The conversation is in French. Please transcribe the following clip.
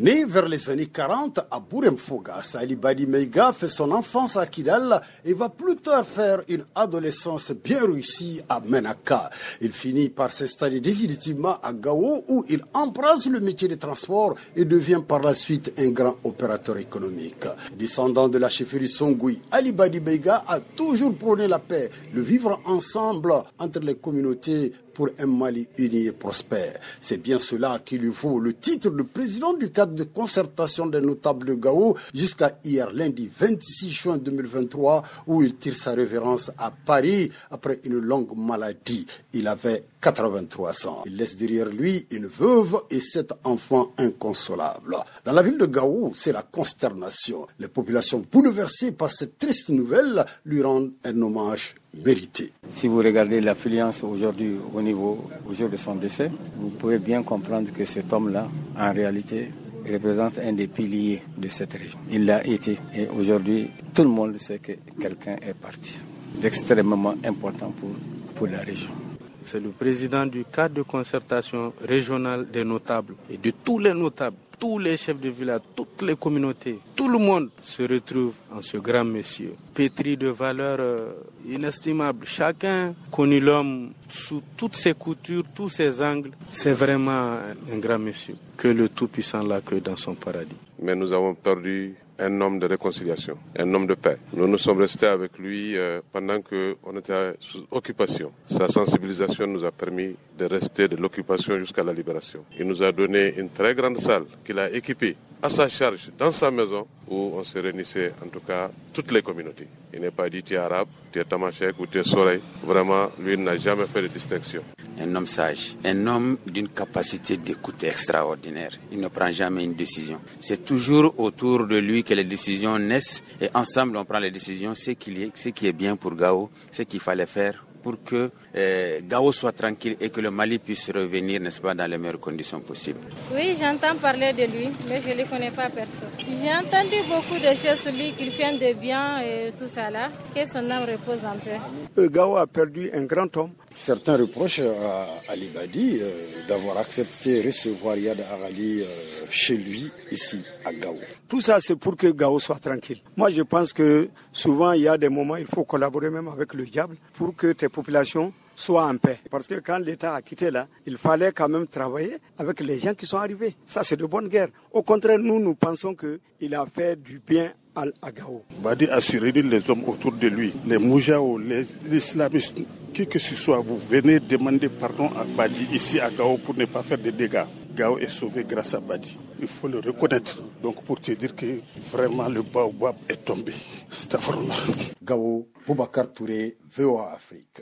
Né vers les années 40 à Bouremfoga, Sali Badi Meiga fait son enfance à Kidal et va plus tard faire une adolescence bien réussie à Menaka. Il finit par s'installer définitivement à Gao où il embrasse le métier des transports et devient par la suite un grand opérateur économique. Descendant de la chefferie Songui, Ali Badi Meiga a toujours prôné la paix, le vivre ensemble entre les communautés pour un Mali uni et prospère. C'est bien cela qui lui vaut le titre de président du cadre de concertation des notables de Gao jusqu'à hier lundi 26 juin 2023 où il tire sa révérence à Paris après une longue maladie. Il avait 83 ans. Il laisse derrière lui une veuve et sept enfants inconsolables. Dans la ville de Gao, c'est la consternation. Les populations bouleversées par cette triste nouvelle lui rendent un hommage mérité. Si vous regardez l'affluence aujourd'hui au niveau, au jour de son décès, vous pouvez bien comprendre que cet homme-là, en réalité, représente un des piliers de cette région. Il l'a été et aujourd'hui, tout le monde sait que quelqu'un est parti. Extrêmement important pour, pour la région. C'est le président du cadre de concertation régionale des notables et de tous les notables tous les chefs de village, toutes les communautés, tout le monde se retrouve en ce grand monsieur, pétri de valeurs euh, inestimables. Chacun connaît l'homme sous toutes ses coutures, tous ses angles. C'est vraiment un grand monsieur. Que le Tout-Puissant l'accueille dans son paradis. Mais nous avons perdu un homme de réconciliation, un homme de paix. Nous nous sommes restés avec lui euh, pendant qu'on était sous occupation. Sa sensibilisation nous a permis de rester de l'occupation jusqu'à la libération. Il nous a donné une très grande salle qu'il a équipée à sa charge dans sa maison où on se réunissait en tout cas toutes les communautés. Il n'est pas dit tu es arabe, tu es tamashek ou tu es soleil. Vraiment, lui n'a jamais fait de distinction. Un homme sage, un homme d'une capacité d'écoute extraordinaire. Il ne prend jamais une décision. C'est toujours autour de lui que les décisions naissent et ensemble on prend les décisions. Ce qui est, ce qui est bien pour Gao, ce qu'il fallait faire pour que euh, Gao soit tranquille et que le Mali puisse revenir, n'est-ce pas, dans les meilleures conditions possibles. Oui, j'entends parler de lui, mais je ne le connais pas personne. J'ai entendu beaucoup de choses sur lui, qu'il fait de bien et tout ça là. Que son âme repose en paix. Euh, Gao a perdu un grand homme. Certains reprochent à Ali Badi euh, d'avoir accepté recevoir Yad Arali euh, chez lui, ici, à Gao. Tout ça, c'est pour que Gao soit tranquille. Moi, je pense que souvent, il y a des moments, il faut collaborer même avec le diable pour que tes populations soient en paix. Parce que quand l'État a quitté là, il fallait quand même travailler avec les gens qui sont arrivés. Ça, c'est de bonne guerre. Au contraire, nous, nous pensons qu'il a fait du bien à Gao. Badi a les hommes autour de lui, les Moujao, les islamistes, qui que ce soit, vous venez demander pardon à Badi ici à Gao pour ne pas faire de dégâts. Gao est sauvé grâce à Badi. Il faut le reconnaître. Donc pour te dire que vraiment le baobab est tombé. C'est Gao, Boubacar Touré, VOA Afrique.